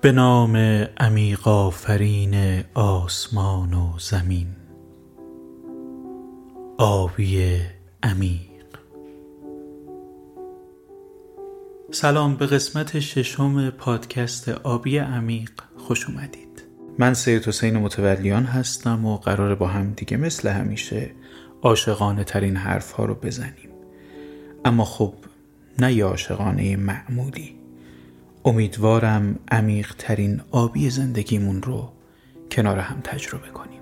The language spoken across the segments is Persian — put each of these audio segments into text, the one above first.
به نام عمیق آفرین آسمان و زمین. آبی عمیق. سلام به قسمت ششم پادکست آبی عمیق. خوش اومدید. من سید حسین متولیان هستم و قرار با هم دیگه مثل همیشه عاشقانه ترین حرف ها رو بزنیم. اما خب نه عاشقانه معمولی. امیدوارم عمیق ترین آبی زندگیمون رو کنار هم تجربه کنیم.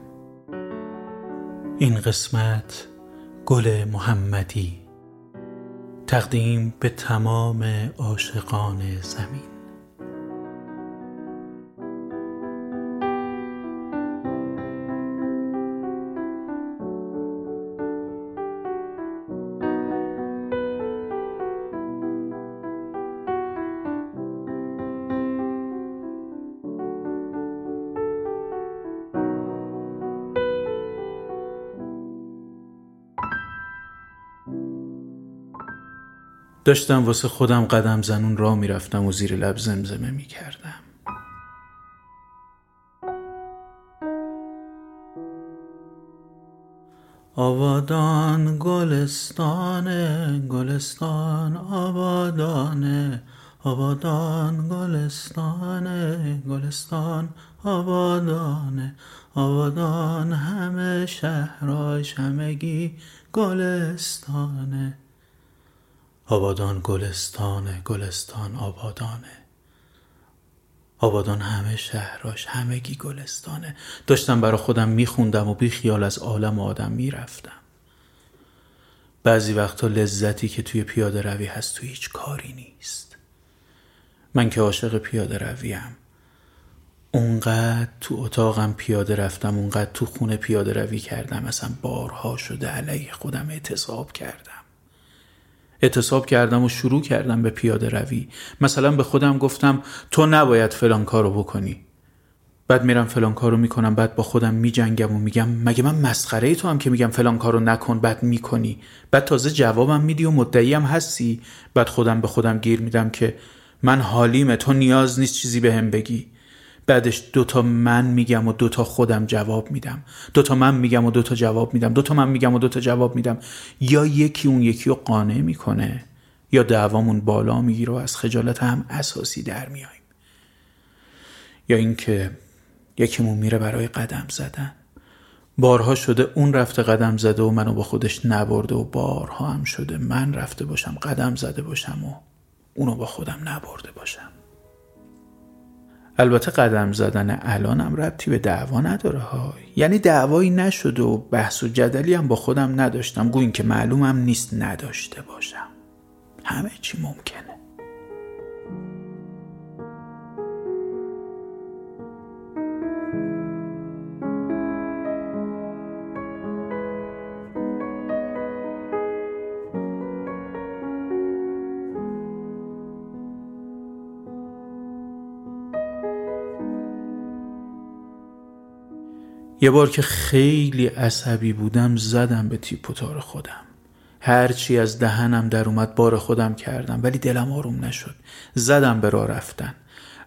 این قسمت گل محمدی تقدیم به تمام عاشقان زمین. داشتم واسه خودم قدم زنون را می‌رفتم و زیر لب زمزمه می‌کردم. آبادان گلستان گلستان آبادانه آبادان گلستان گلستان آبادانه آبادان همه شهراش همگی گلستانه آبادان گلستانه گلستان آبادانه. آبادان همه شهراش همگی گلستانه. داشتم برا خودم میخوندم و بی خیال از عالم آدم می‌رفتم. بعضی وقتا لذتی که توی پیاده روی هست توی هیچ کاری نیست. من که عاشق پیاده رویم اونقدر تو اتاقم پیاده رفتم اونقدر تو خونه پیاده روی کردم اصلا بارها شده علیه خودم اعتصاب کردم. اعتصاب کردم و شروع کردم به پیاده روی. مثلا به خودم گفتم تو نباید فلان کارو بکنی. بعد میرم فلان کارو می‌کنم بعد با خودم میجنگم و میگم مگه من مسخره تو هم که میگم فلان کارو نکن بعد می‌کنی؟ بعد تازه جوابم میدی و مدعیم هستی. بعد خودم به خودم گیر میدم که من حالیمه تو نیاز نیست چیزی به هم بگی. بعدش دوتا من میگم و دوتا خودم جواب میدم. دوتا من میگم و دوتا جواب میدم. دوتا من میگم و دوتا جواب میدم. یا یکی اون یکی رو قانع می‌کنه یا دعوامون بالا می‌گیره و از خجالت هم اساسی در میاییم. یا اینکه یکیمون میره برای قدم زدن. بارها شده اون رفته قدم زده و منو با خودش نبرده و بارها هم شده من رفته باشم قدم زده باشم و اونو با خودم نبرده باشم. البته قدم زدن الانم ربطی به دعوا نداره ها. یعنی دعوایی نشده و بحث و جدلی هم با خودم نداشتم. گوین که معلومم نیست نداشته باشم. همه چی ممکنه. یه بار که خیلی عصبی بودم زدم به تیپ و تار خودم. هرچی از دهنم در اومد بار خودم کردم ولی دلم آروم نشد. زدم به راه رفتن.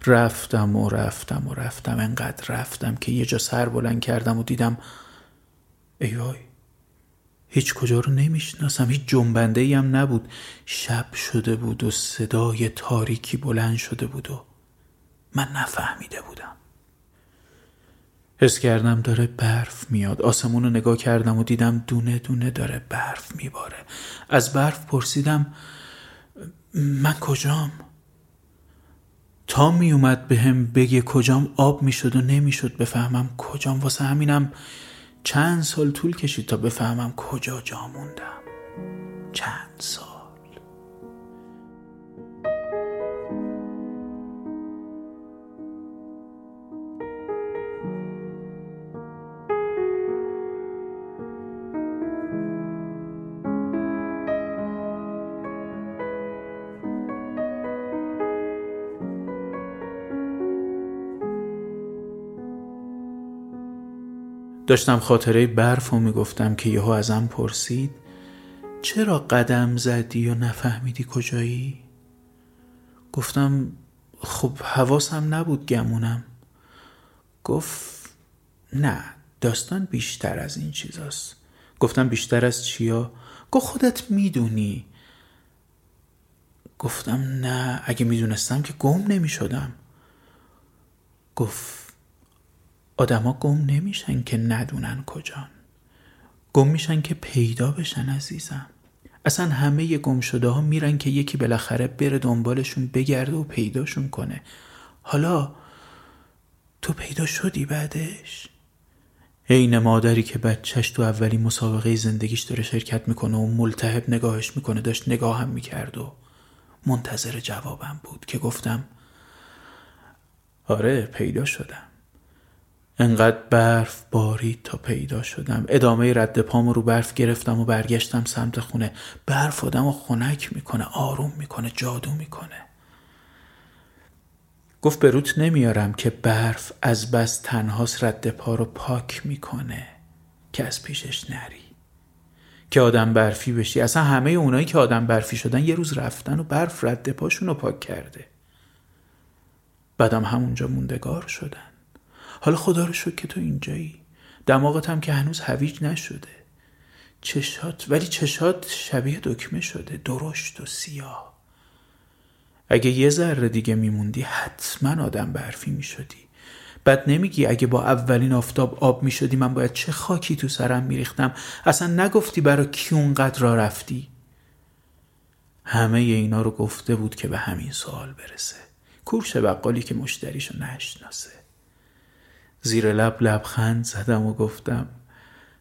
رفتم و رفتم و رفتم. انقدر رفتم که یه جا سر بلند کردم و دیدم ای وای هیچ کجا رو نمی‌شناسم. هیچ جنبنده ای هم نبود. شب شده بود و صدای تاریکی بلند شده بود و من نفهمیده بودم. حس کردم داره برف میاد. آسمون رو نگاه کردم و دیدم دونه دونه داره برف میباره. از برف پرسیدم من کجام؟ تا می اومد به هم بگه کجام آب می‌شد و نمی‌شد بفهمم کجام. واسه همینم چند سال طول کشید تا بفهمم کجا جا موندم. چند سال. داشتم خاطره برف و می‌گفتم که یهو ازم پرسید چرا قدم زدی و نفهمیدی کجایی؟ گفتم خب حواسم نبود گمونم گفت نه داستان بیشتر از این چیزاست گفتم بیشتر از چیا؟ گفت خودت می‌دونی گفتم نه اگه می‌دونستم که گم نمی شدم گفت آدما گم نمیشن که ندونن کجان. گم میشن که پیدا بشن عزیزم. اصلا همه گم شده ها میرن که یکی بالاخره بره دنبالشون بگرده و پیداشون کنه. حالا تو پیدا شدی بعدش؟ عین مادری که بچهش تو اولی مسابقه زندگیش داره شرکت می‌کنه و ملتهب نگاهش می‌کنه داشت نگاهم می‌کرد و منتظر جوابم بود که گفتم آره پیدا شدم. انقدر برف بارید تا پیدا شدم. ادامه رد پامو رو برف گرفتم و برگشتم سمت خونه. برف آدم و خنک می‌کنه آروم می‌کنه جادو می‌کنه. گفت به روت نمیارم که برف از بس تنهاست رد پا رو پاک می‌کنه که از پیشش نری. که آدم برفی بشی. اصلا همه اونایی که آدم برفی شدن یه روز رفتن و برف رد پاشون رو پاک کرده. بعدم همونجا موندگار شدن. حالا خدا رو شکر که تو اینجایی. دماغت هم که هنوز هویج نشده. چشات ولی چشات شبیه دکمه شده. درشت و سیاه. اگه یه ذره دیگه میموندی حتما آدم برفی می‌شدی. بعد نمیگی اگه با اولین آفتاب آب می‌شدی من باید چه خاکی تو سرم میریختم؟ اصلا نگفتی برا کی اونقدر را رفتی؟ همه اینا رو گفته بود که به همین سوال برسه. کورش بقالی که مشتریشو نشناسه. زیر لب لبخند زدم و گفتم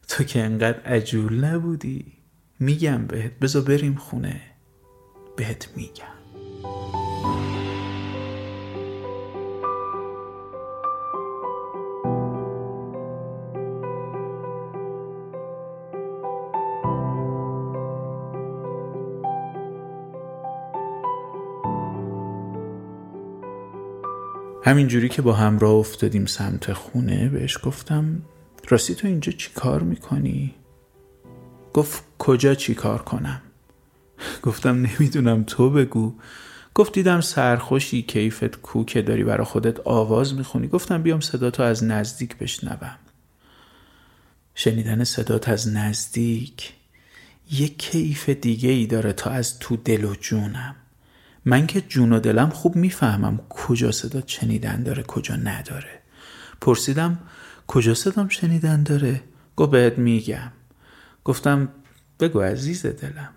تو که انقدر عجول نبودی. میگم بهت بزا بریم خونه. بهت میگم. همینجوری که با همراه افتادیم سمت خونه بهش گفتم راستی تو اینجا چی کار می‌کنی؟ گفت کجا چی کار کنم؟ گفتم نمی‌دونم تو بگو گفت دیدم سرخوشی کیفت کو که داری برا خودت آواز می‌خونی گفتم بیام صداتو از نزدیک بشنوم شنیدن صدات از نزدیک یه کیف دیگه ای داره تا از تو دل و جونم من که جون و دلم خوب می‌فهمم کجا صدا شنیدن داره کجا نداره. پرسیدم کجا صدام شنیدن داره؟ گفت بهت میگم. گفتم بگو عزیز دلم.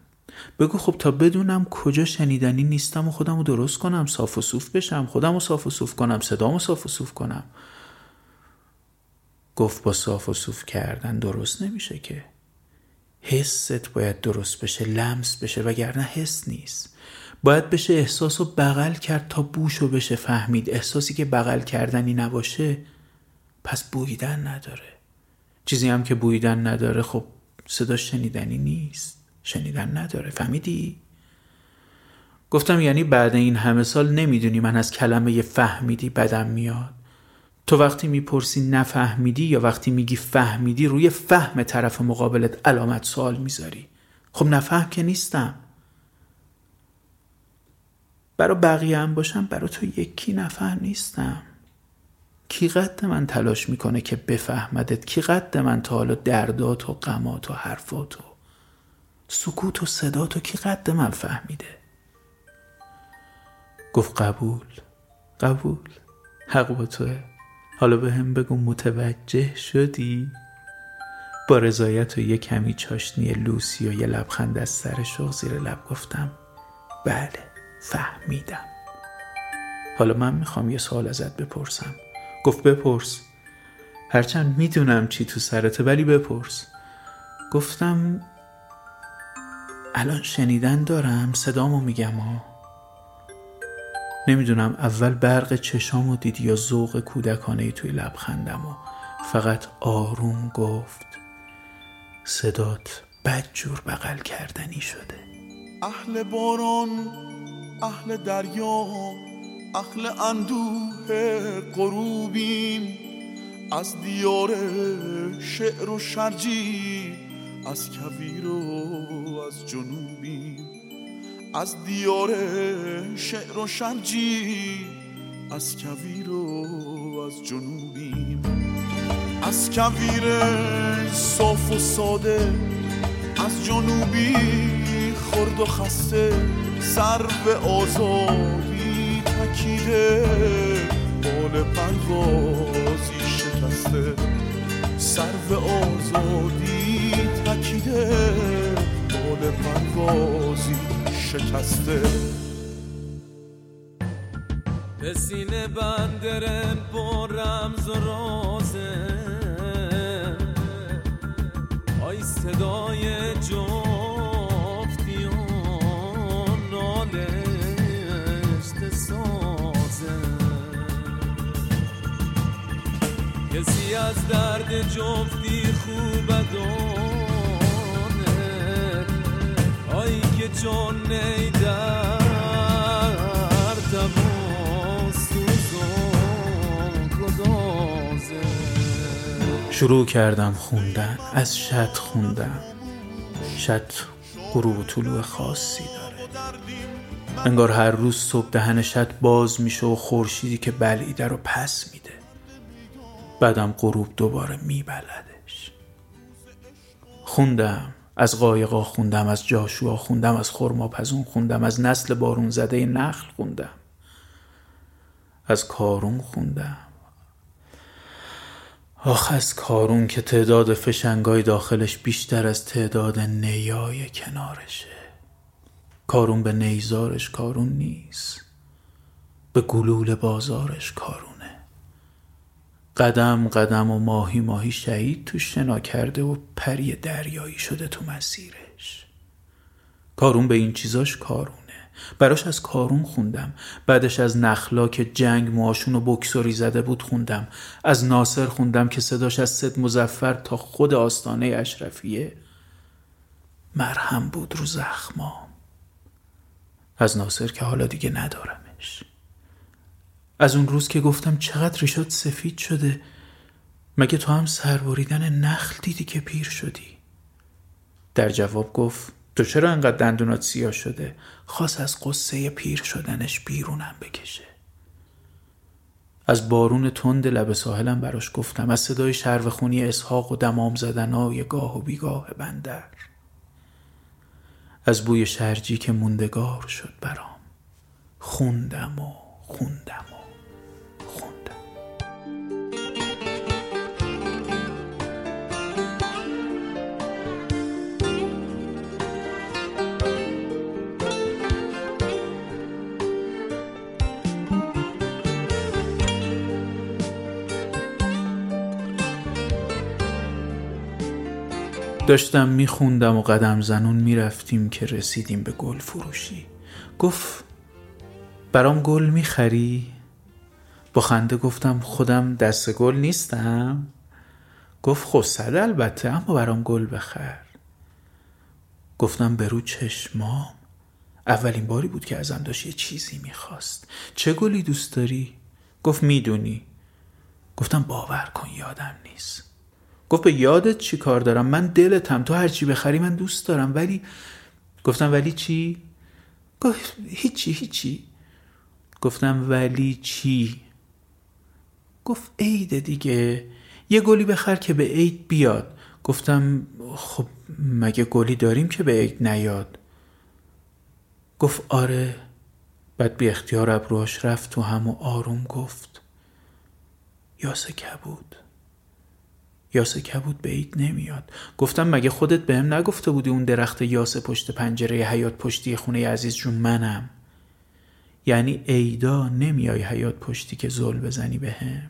بگو خب تا بدونم کجا شنیدنی نیستم و خودم رو درست کنم صاف و صوف بشم خودم رو صاف و صوف کنم صدامو صاف و صوف کنم. گفت با صاف و صوف کردن درست نمیشه که. حست باید درست بشه لمس بشه وگرنه حس نیست. باید بشه احساس رو بغل کرد تا بوش رو بشه فهمید. احساسی که بغل کردنی نباشه پس بویدن نداره. چیزی هم که بویدن نداره خب صدا شنیدنی نیست. شنیدن نداره. فهمیدی؟ گفتم یعنی بعد این همه سال نمی‌دونی من از کلمه فهمیدی بدم میاد. تو وقتی می‌پرسی نفهمیدی یا وقتی میگی فهمیدی روی فهم طرف مقابلت علامت سوال می‌ذاری. خب نفهم که نیستم. برا بقیه هم باشم برا تو یکی نفر نیستم. کی قد من تلاش می‌کنه که بفهمدت؟ کی قد من تا حالا دردات و غمات و حرفات و سکوت و صدات و کی قد من فهمیده؟ گفت قبول قبول. حق با توه. حالا به هم بگو متوجه شدی؟ با رضایت و یه کمی چاشنی لوسی و یه لبخند از سر شوق زیر لب گفتم بله. فهمیدم. حالا من می‌خوام یه سوال ازت بپرسم. گفت بپرس. هرچند می‌دونم چی تو سرته ولی بپرس. گفتم الان شنیدن دارم صدامو میگم ها نمی‌دونم اول برق چشامو دید یا ذوق کودکانه توی لبخندم و فقط آروم گفت صدات بدجور بغل کردنی شده. اهل باران اهل دریا اهل اندوه غروبیم. از دیار شعر و شرجی از کویر و از جنوبیم. از دیار شعر و شرجی از کویر و از جنوبیم. از کویر صاف و ساده از جنوبی خرد و خسته سر به آزادی تکیده بال پروازی شکسته. سر به آزادی تکیده بال پروازی شکسته. به سینه بندرم با رمز و رازه آی صدای جفتی سازه. کسی از درد جفتی خوب دانه آی که چون نیدر شروع کردم خوندن از شد خوندم. شد غروب و طلوع خاصی داره انگار هر روز صبح دهن شد باز میشه و خورشیدی که بلعیده رو پس میده. بعدم غروب دوباره میبلدش. خوندم. از قایقا خوندم از جاشوا خوندم از خرماپزون خوندم از نسل بارون زده نخل خوندم. از کارون خوندم. آخ از کارون که تعداد فشنگای داخلش بیشتر از تعداد نیای کنارشه. کارون به نیزارش کارون نیست. به گلول بازارش کارونه. قدم قدم و ماهی ماهی شهید تو شنا کرده و پری دریایی شده تو مسیرش. کارون به این چیزاش کارون براش از کارون خوندم. بعدش از نخلا که جنگ موهاشون و بکسوری زده بود خوندم. از ناصر خوندم که صداش از صد مزفر تا خود آستانه اشرفیه. مرهم بود رو زخمام. از ناصر که حالا دیگه ندارمش. از اون روز که گفتم چقدر ریشات سفید شده مگه تو هم سربریدن نخل دیدی که پیر شدی؟ در جواب گفت تو چرا انقدر دندونات سیاه شده؟ خاص از قصه پیر شدنش بیرونم بکشه. از بارون تند لب ساحلم براش گفتم از صدای خونی اسحاق و دمام زدنای گاه و بیگاه بندر. از بوی شرجی که موندگار شد برام. خوندم و خوندم داشتم میخوندم و قدم زنون می‌رفتیم که رسیدیم به گل فروشی. گفت برام گل می‌خری؟ با خنده گفتم خودم دست گل نیستم. گفت خب البته اما برام گل بخر. گفتم برو چشمام. اولین باری بود که ازم داشت یه چیزی می‌خواست. چه گلی دوست داری؟ گفت می‌دونی. گفتم باور کن یادم نیست. گفت به یادت چی کار دارم؟ من دلتم تو هرچی بخری من دوست دارم. ولی گفتم ولی چی؟ گفت هیچی هیچی. گفتم ولی چی؟ گفت عید دیگه. یه گلی بخر که به عید بیاد. گفتم خب مگه گلی داریم که به عید نیاد؟ گفت آره. بعد بی اختیار ابروهاش رفت تو هم و آروم گفت یاسه کبود. یاسه کبود به عید نمیاد. گفتم مگه خودت بهم نگفته بودی اون درخت یاسه پشت پنجره حیات پشتی خونه عزیز جون منم؟ یعنی عیدا نمیای حیات پشتی که زل بزنی بهم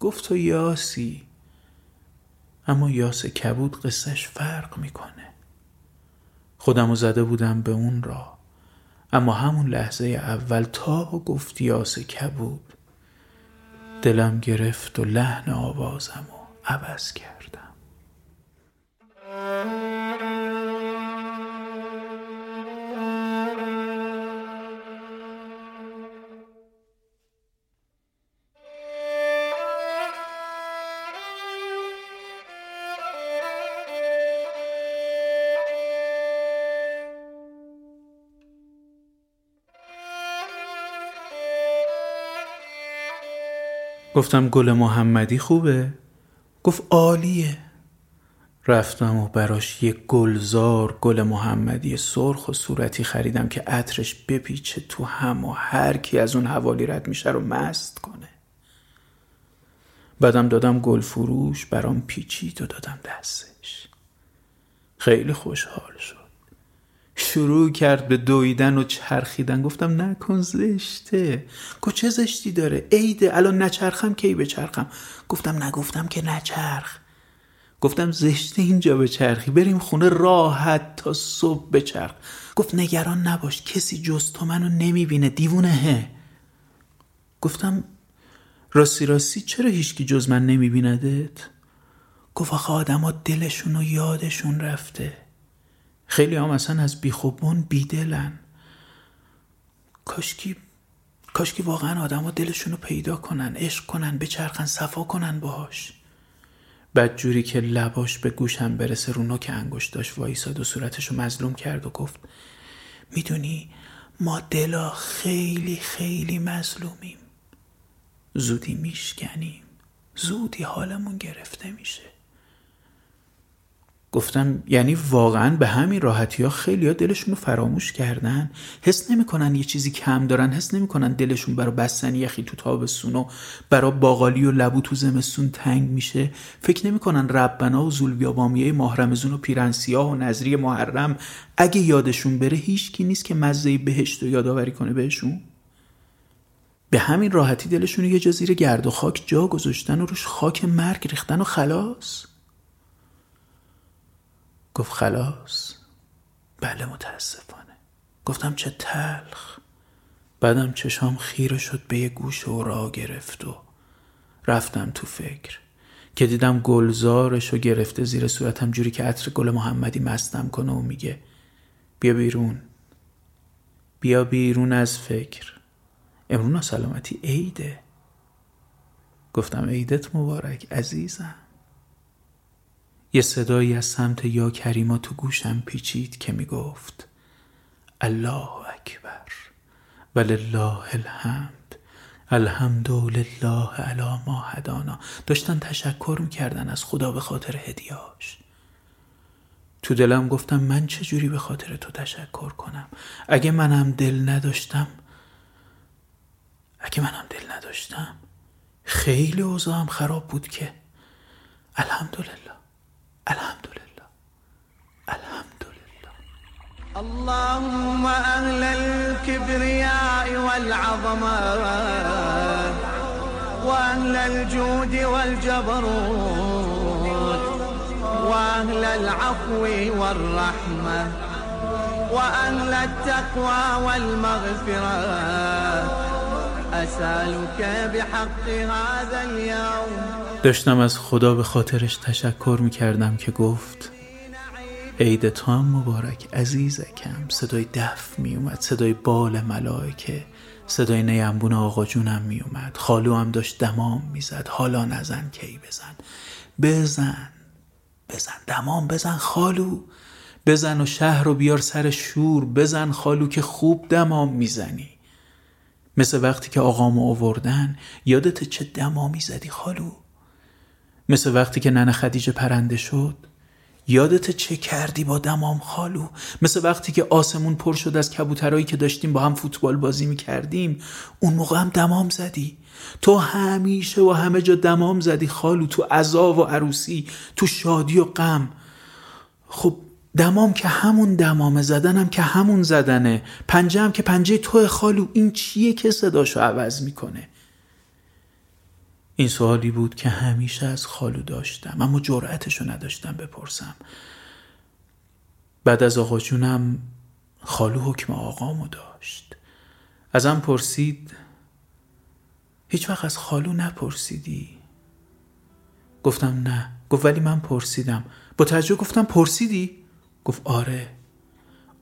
گفت تو یاسی. اما یاسه کبود قصهش فرق می‌کنه. خودمو زده بودم به اون را. اما همون لحظه اول تا گفت یاسه کبود. دلم گرفت و لحن آوازمو. عوض کردم. گفتم گل محمدی خوبه؟ گفت عالیه. رفتم و براش یه گلزار گل محمدی سرخ و صورتی خریدم که عطرش بپیچه تو هم و هر کی از اون حوالی رد میشه رو مست کنه. بعدم دادم گل فروش برام پیچید و دادم دستش. خیلی خوشحال شد. شروع کرد به دویدن و چرخیدن. گفتم نکن زشته. گفت چه زشتی داره؟ عیده الان نچرخم کی بچرخم گفتم نگفتم که نچرخ. گفتم زشته اینجا به چرخی. بریم خونه راحت تا صبح بچرخ گفت نگران نباش کسی جز تو منو نمی‌بینه. دیوونه گفتم راستی راستی چرا هیچکی جز من نمیبیندت؟ گفت آخه آدم دلشون و یادشون رفته. خیلی هم اصلا از بیخوبون بیدلن. کاشکی کاشکی واقعا آدم ها دلشون رو پیدا کنن عشق کنن بچرخن صفا کنن باهاش. بعد جوری که لباش به گوشم برسه رو نوک انگشتاش وایساد و صورتشو مظلوم کرد و گفت می‌دونی ما دلا خیلی خیلی مظلومیم. زودی میشکنیم. زودی حالمون گرفته میشه. گفتم یعنی واقعا به همین راحتی ها خیلی ها دلشون رو فراموش کردن. حس نمی‌کنن یه چیزی کم دارن حس نمی‌کنن دلشون برا بستن یخی تو تابستون و برا باقالی و لبو تو زمستون تنگ میشه. فکر نمی‌کنن ربنا و زولبیابامیه ماه رمزون و پیرنسیاه و نظری محرم اگه یادشون بره هیچکی نیست که مزه بهشت و یادآوری کنه بهشون. به همین راحتی دلشون یه جزیره گرد و خاک جا گذاشتن و روش خاک مرگ ریختن و خلاص. گفت خلاص. بله متاسفانه. گفتم چه تلخ. بعدم چشام خیره شد به یه گوش و را گرفت و رفتم تو فکر. که دیدم گلزارش و گرفته زیر صورتم جوری که عطر گل محمدی مستم کنه و میگه بیا بیرون. بیا بیرون از فکر. امرون سلامتی عیده. گفتم عیدت مبارک عزیزم. یه صدایی از سمت یا کریما تو گوشم پیچید که می‌گفت الله اکبر ولله الحمد الحمد لله علی ما هدانا. داشتن تشکر می‌کردن از خدا به خاطر هدیاش تو دلم گفتم من چجوری به خاطر تو تشکر کنم؟ اگه منم دل نداشتم اگه منم دل نداشتم خیلی اوضاعم خراب بود که. الحمدلله. الحمدلله. الحمدلله. اللهم أهل الكبرياء والعظمة وأهل الجود والجبروت وأهل العفو والرحمة وأهل التقوى والمغفرة. أسألك بحق هذا اليوم داشتم از خدا به خاطرش تشکر می‌کردم که گفت عید تو هم مبارک عزیزکم. صدای دف میومد صدای بال ملائکه صدای نیمبون آقا جونم میومد خالو هم داشت دمام می‌زد. حالا نزن کی بزن. بزن بزن دمام بزن خالو. بزن و شهر رو بیار سر شور. بزن خالو که خوب دمام می‌زنی. مثل وقتی که آقامو آوردن یادت چه دمامی زدی خالو؟ مثل وقتی که ننه خدیجه پرنده شد یادت چه کردی با دمام خالو؟ مثل وقتی که آسمون پر شد از کبوترایی که داشتیم با هم فوتبال بازی می کردیم اون موقع هم دمام زدی؟ تو همیشه و همه جا دمام زدی خالو تو عذا و عروسی تو شادی و غم. خب دمام که همون دمامه زدنم که همون زدنه. پنجه هم که پنجه تو خالو این چیه که صداشو عوض می‌کنه؟ این سوالی بود که همیشه از خالو داشتم اما جرأتشو نداشتم بپرسم. بعد از آقا جونم خالو حکم آقامو داشت. ازم پرسید هیچ وقت از خالو نپرسیدی؟ گفتم نه. گفت ولی من پرسیدم. با توجه گفتم پرسیدی؟ گفت آره.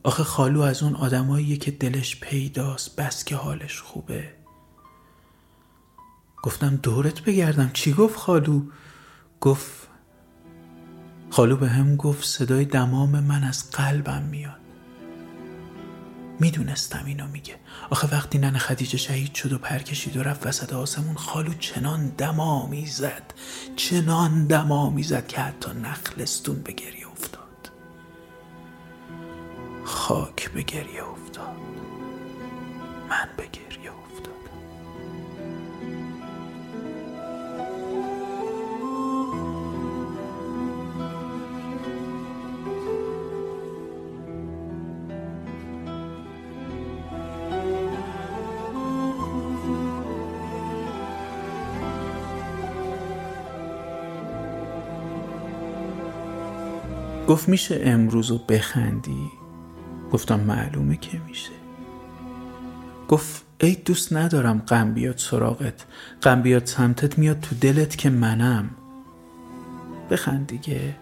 آخه خالو از اون آدماییه که دلش پیداست بس که حالش خوبه. گفتم دورت بگردم. چی گفت خالو؟ گفت خالو به هم گفت صدای دمام من از قلبم میاد. می‌دونستم اینو میگه. آخه وقتی ننه خدیجه شهید شد و پرکشید و رفت وسط آسمون خالو چنان دما می‌زد چنان دما می‌زد که حتی نخلستون به گریه افتاد. خاک به گریه افتاد. من به گفت میشه امروز رو بخندی؟ گفتم معلومه که میشه. گفت ای دوست ندارم غم بیاد سراغت. غم بیاد سمتت میاد تو دلت که منم. بخند دیگه.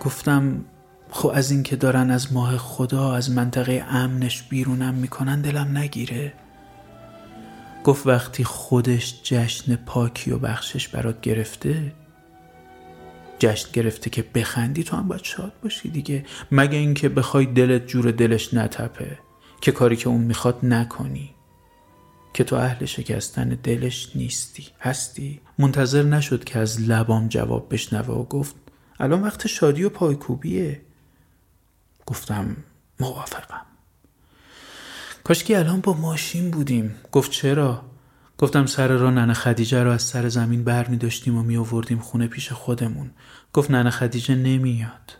گفتم خب از اینکه دارن از ماه خدا از منطقه امنش بیرونم می‌کنن دلم نگیره. گفت وقتی خودش جشن پاکی و بخشش برات گرفته جشن گرفته که بخندی تو هم باید شاد باشی دیگه. مگه اینکه بخوای دلت جور دلش نتپه که کاری که اون می‌خواد نکنی. که تو اهل شکستن دلش نیستی. هستی؟ منتظر نشد که از لبام جواب بشنوه و گفت الان وقت شادی و پایکوبیه. گفتم موافقم. کاشکی الان با ماشین بودیم. گفت چرا؟ گفتم سر را ننه خدیجه رو از سر زمین بر می داشتیم و می آوردیم خونه پیش خودمون. گفت ننه خدیجه نمیاد.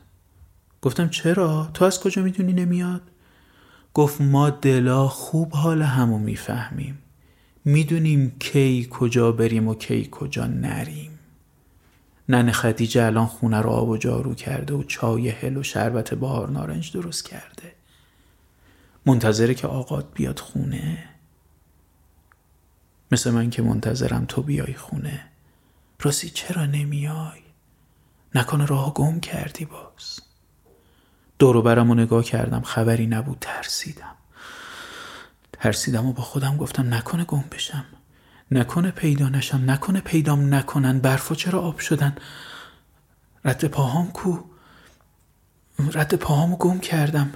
گفتم چرا؟ تو از کجا می‌دونی نمیاد؟ گفت ما دلا خوب حال همو می‌فهمیم. می‌دونیم کی کجا بریم و کی کجا نریم. ننه خدیجه الان خونه رو آب و جارو کرده و چای هل و شربت بهار نارنج درست کرده. منتظره که آقاد بیاد خونه. مثل من که منتظرم تو بیای خونه. راستی چرا نمیای؟ نکنه راه گم کردی باز. دورو برم و نگاه کردم خبری نبود ترسیدم. ترسیدم و با خودم گفتم نکنه گم بشم. نکنه پیدا نشم نکنه پیدام نکنن. برفا چرا آب شدن؟ رد پاهام کو؟ رد پاهامو گم کردم.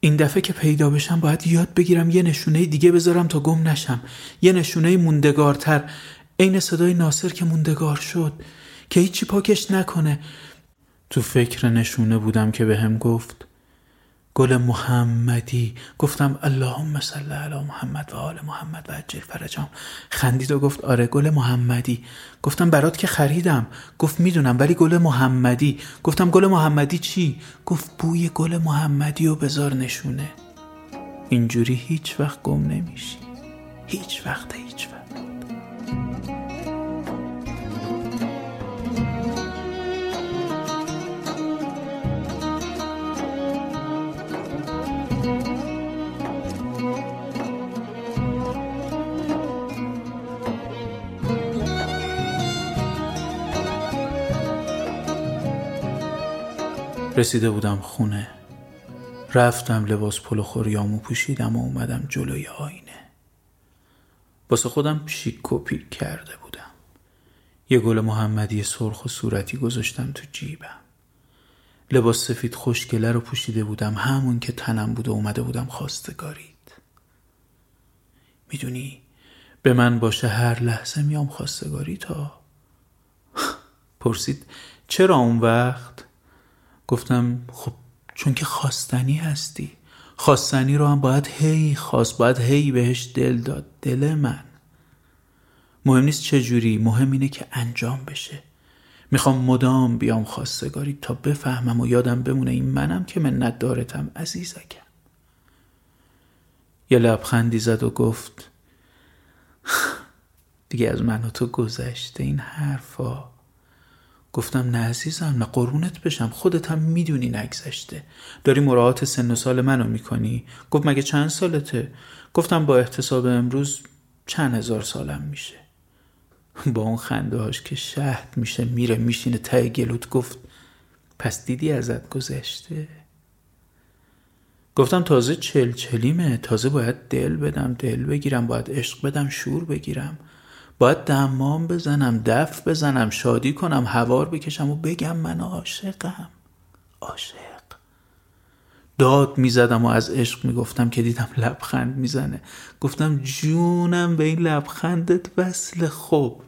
این دفعه که پیدا بشم باید یاد بگیرم یه نشونه دیگه بذارم تا گم نشم. یه نشونه موندگارتر. عین صدای ناصر که موندگار شد. که هیچی پاکش نکنه. تو فکر نشونه بودم که به هم گفت. گل محمدی. گفتم اللهم صل علی محمد و آل محمد و عجل فرجام. خندید و گفت آره گل محمدی. گفتم برات که خریدم. گفت می‌دونم ولی گل محمدی. گفتم گل محمدی چی؟ گفت بوی گل محمدی و بذار نشونه. اینجوری هیچ وقت گم نمیشی. هیچ وقت هیچ وقت. رسیده بودم خونه. رفتم لباس پلو خوریامو پوشیدم و اومدم جلوی آینه. واسه خودم شیک و پیک کرده بودم. یه گل محمدی سرخ و صورتی گذاشتم تو جیبم. لباس سفید خوشگله رو پوشیده بودم. همون که تنم بود و اومده بودم خواستگارید می‌دونی به من باشه هر لحظه میام خواستگاری تا پرسید چرا اون وقت؟ گفتم خب چون که خواستنی هستی خواستنی رو هم باید هی خواست باید هی بهش دل داد. دل من. مهم نیست چه جوری مهم اینه که انجام بشه. می‌خوام مدام بیام خواستگاری تا بفهمم و یادم بمونه این منم که منت دارتم عزیزکم. یه لبخندی زد و گفت دیگه از من و تو گذشته این حرفا. گفتم نه عزیزم نه قرونت بشم خودت هم می‌دونی نگذشته. داری مراعات سن و سال منو می‌کنی؟ گفت مگه چند سالته؟ گفتم با احتساب امروز چند هزار سالم میشه. با اون خنده هاش که شهد میشه میره میشینه ته گلوت گفت پس دیدی ازت گذشته؟ گفتم تازه چل چلیمه تازه باید دل بدم دل بگیرم باید عشق بدم شور بگیرم. باید دمام بزنم دف بزنم شادی کنم هوار بکشم و بگم من عاشقم. عاشق. داد می‌زدم و از عشق می‌گفتم که دیدم لبخند می‌زنه. گفتم جونم به این لبخندت وصل خوب.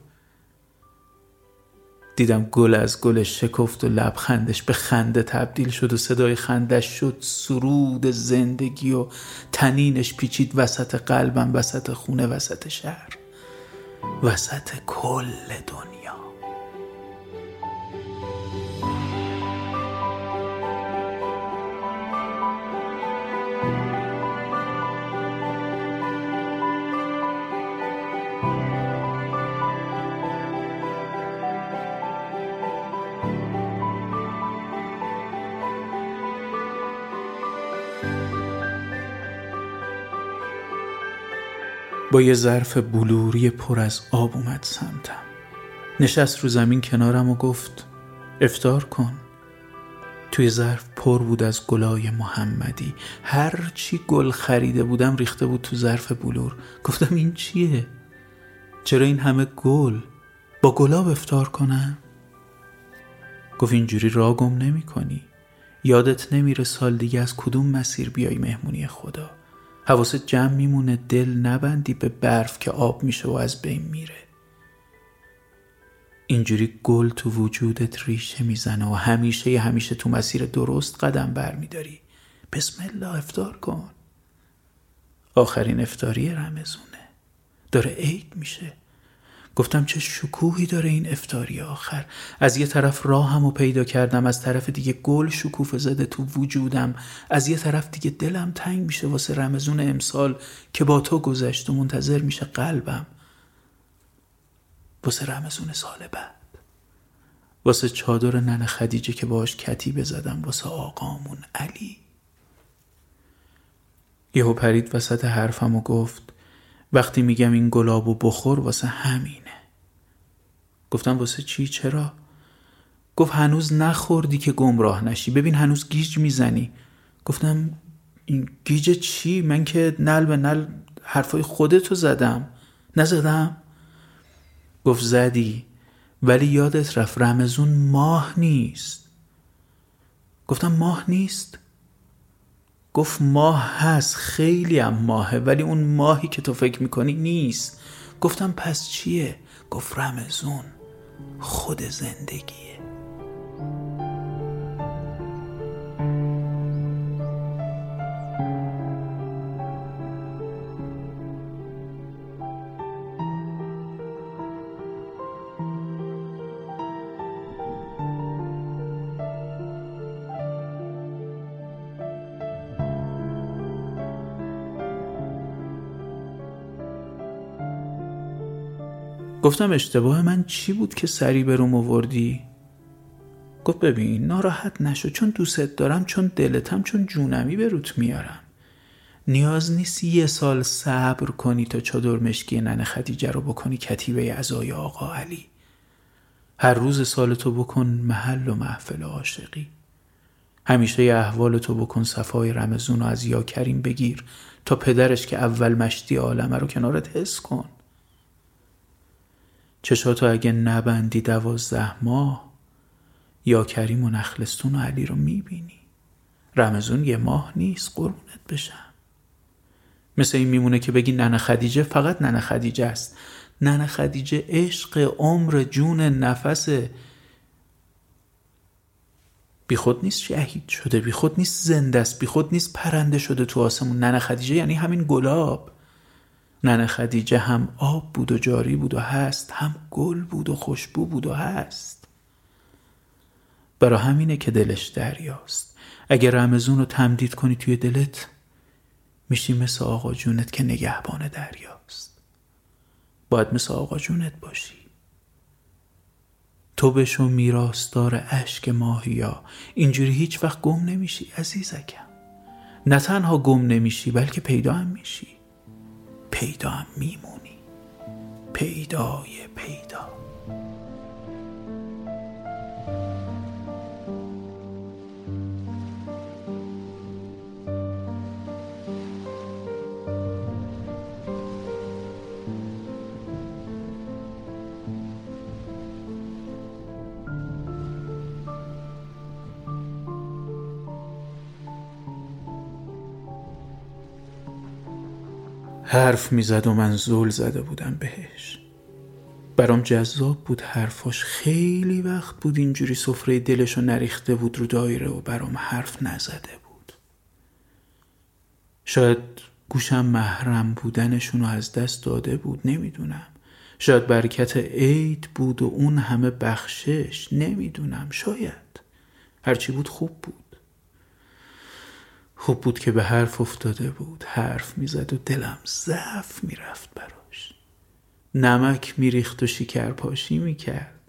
دیدم گل از گلش شکفت و لبخندش به خنده تبدیل شد و صدای خندش شد. سرود زندگی و تنینش پیچید وسط قلبم وسط خونه وسط شهر. وسط کل دنیا. با یه ظرف بلوری پر از آب اومد سمتم نشست رو زمین کنارم و گفت افتار کن توی ظرف پر بود از گلای محمدی هر چی گل خریده بودم ریخته بود تو ظرف بلور گفتم این چیه؟ چرا این همه گل؟ با گلاب افتار کنم؟ گفت اینجوری را گم نمی کنی یادت نمیره سال دیگه از کدوم مسیر بیای مهمونی خدا حواست جمع میمونه دل نبندی به برف که آب میشه و از بین میره. اینجوری گل تو وجودت ریشه می‌زنه و همیشه همیشه تو مسیر درست قدم بر میداری بسم الله افتار کن. آخرین افتاری رمزونه. داره عید میشه. گفتم چه شکوهی داره این افتاری آخر. از یه طرف راهم و پیدا کردم از طرف دیگه گل شکوفه زده تو وجودم. از یه طرف دیگه دلم تنگ میشه واسه رمزون امسال که با تو گذشت و منتظر میشه قلبم. واسه رمزون سال بعد. واسه چادر نن خدیجه که باش کتی بزدم واسه آقامون علی. یهو پرید وسط حرفم و گفت وقتی میگم این گلابو بخور واسه همینه. گفتم واسه چی؟ چرا؟ گفت هنوز نخوردی که گمراه نشی. ببین هنوز گیج می‌زنی. گفتم این گیج چی؟ من که نل به نل حرفای خودتو زدم. نزدم؟ گفت زدی ولی یادت رفت رمزون ماه نیست. گفتم ماه نیست؟ گفت ماه هست خیلی هم ماهه ولی اون ماهی که تو فکر می‌کنی نیست. گفتم پس چیه؟ گفت رمزون خود زندگیه. گفتم اشتباه من چی بود که سری به روم آوردی؟ گفت ببین ناراحت نشو چون دوستت دارم چون دلتم چون جونمی به روت میارم. نیاز نیست یه سال صبر کنی تا چادر مشکی ننه خدیجه رو بکنی کتیبه ازای آقا علی. هر روز سال تو بکن محل و محفل عاشقی. همیشه احوال تو بکن صفای رمزون و از یا کریم بگیر تا پدرش که اول مشتی عالمه رو کنارت حس کن. چشاتو اگه نبندی دوازده ماه؟ یا کریم و نخلستون و علی رو می‌بینی؟ رمزون یه ماه نیست قربونت بشم. مثل این میمونه که بگی ننه خدیجه فقط ننه خدیجه است. ننه خدیجه عشق عمر جون نفس. بی خود نیست شهید شده بی خود نیست زنده است بی خود نیست پرنده شده تو آسمون. ننه خدیجه یعنی همین گلاب. ننه خدیجه هم آب بود و جاری بود و هست هم گل بود و خوشبو بود و هست. برا همینه که دلش دریاست. اگه رمزون رو تمدید کنی توی دلت میشی مثل آقا جونت که نگهبان دریاست. باید مثل آقا جونت باشی. تو بشو میراستار اشک ماهیا. اینجوری هیچ وقت گم نمیشی عزیزکم. نه تنها گم نمیشی بلکه پیدا هم میشی. پیدا میمونی. پیدای پیدا. حرف می‌زد و من زول زده بودم بهش. برام جذاب بود حرفاش. خیلی وقت بود اینجوری سفره دلشو نریخته بود رو دایره و برام حرف نزده بود. شاید گوشم محرم بودنشونو از دست داده بود نمی‌دونم. شاید برکت عید بود و اون همه بخشش نمی‌دونم. شاید. هرچی بود خوب بود. خوب بود که به حرف افتاده بود. حرف می‌زد و دلم ضعف می‌رفت براش. نمک میریخت و شکر پاشی می‌کرد.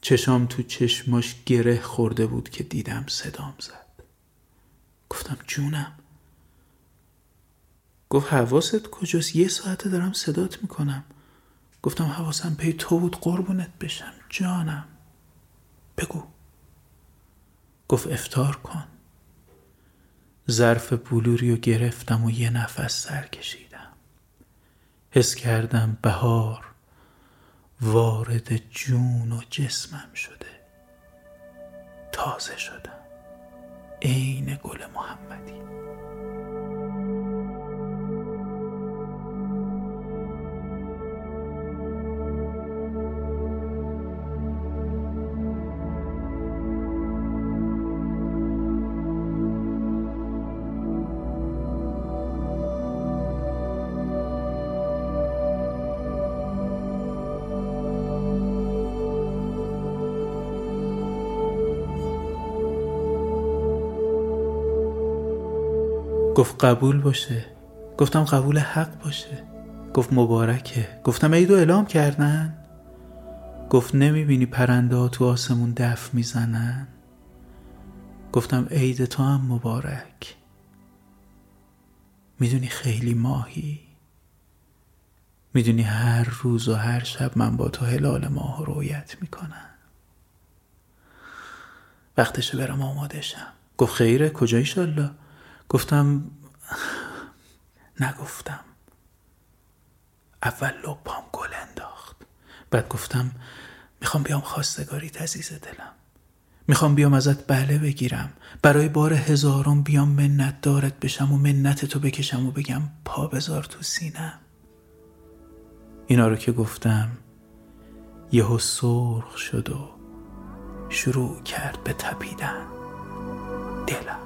چشام تو چشماش گره خورده بود که دیدم صدام زد. گفتم جونم. گفت حواست کجاست؟ یه ساعته دارم صدات می‌کنم. گفتم حواسم پی تو بود قربونت بشم. جانم. بگو. گفت افتار کن. ظرف بلوری رو گرفتم و یه نفس سر کشیدم. حس کردم بهار وارد جون و جسمم شده. تازه شدم. عین گل محمدی. گفت قبول باشه. گفتم قبول حق باشه. گفت مبارکه. گفتم عیدو اعلام کردن. گفت نمی‌بینی پرنده ها تو آسمون دف می‌زنن؟ گفتم عید تو هم مبارک. می‌دونی خیلی ماهی. می‌دونی هر روز و هر شب من با تو هلال ماه رویت می‌کنم. وقتشه برم آمادشم گفت خیره کجا ایشالله گفتم نگفتم. اول لپام گل انداخت. بعد گفتم می‌خوام بیام خواستگاریت عزیز دلم. می‌خوام بیام ازت بله بگیرم. برای بار هزارم بیام منت دارت بشم و منت تو بکشم و بگم پا بذار تو سینم اینا رو که گفتم یهو سرخ شد و شروع کرد به تپیدن. دلم.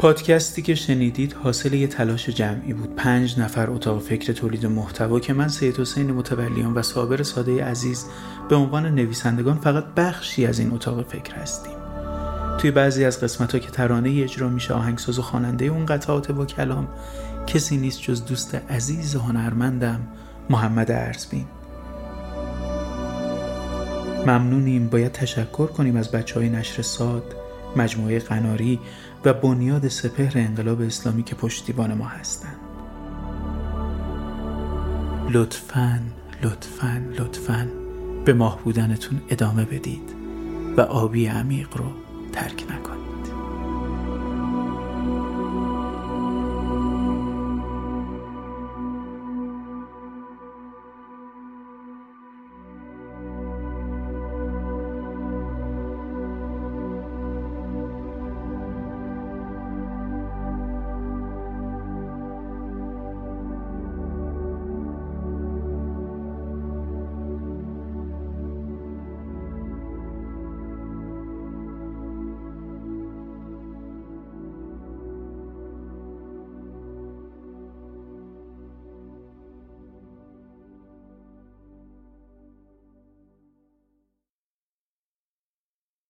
پادکستی که شنیدید حاصل یه تلاش جمعی بود. پنج نفر اتاق فکر تولید محتوا که من سید حسین متولیان و صابر ساده عزیز به عنوان نویسندگان فقط بخشی از این اتاق فکر هستیم. توی بعضی از قسمت ها که ترانه اجرا میشه آهنگساز و خواننده اون قطعات با کلام کسی نیست جز دوست عزیز هنرمندم محمد ارزبین. ممنونیم. باید تشکر کنیم از بچه های نشر ساد. مجموعه قناری و بنیاد سپهر انقلاب اسلامی که پشتیبان ما هستند. لطفاً لطفاً لطفاً به ماه بودنتون ادامه بدید و آبی عمیق رو ترک نکنید.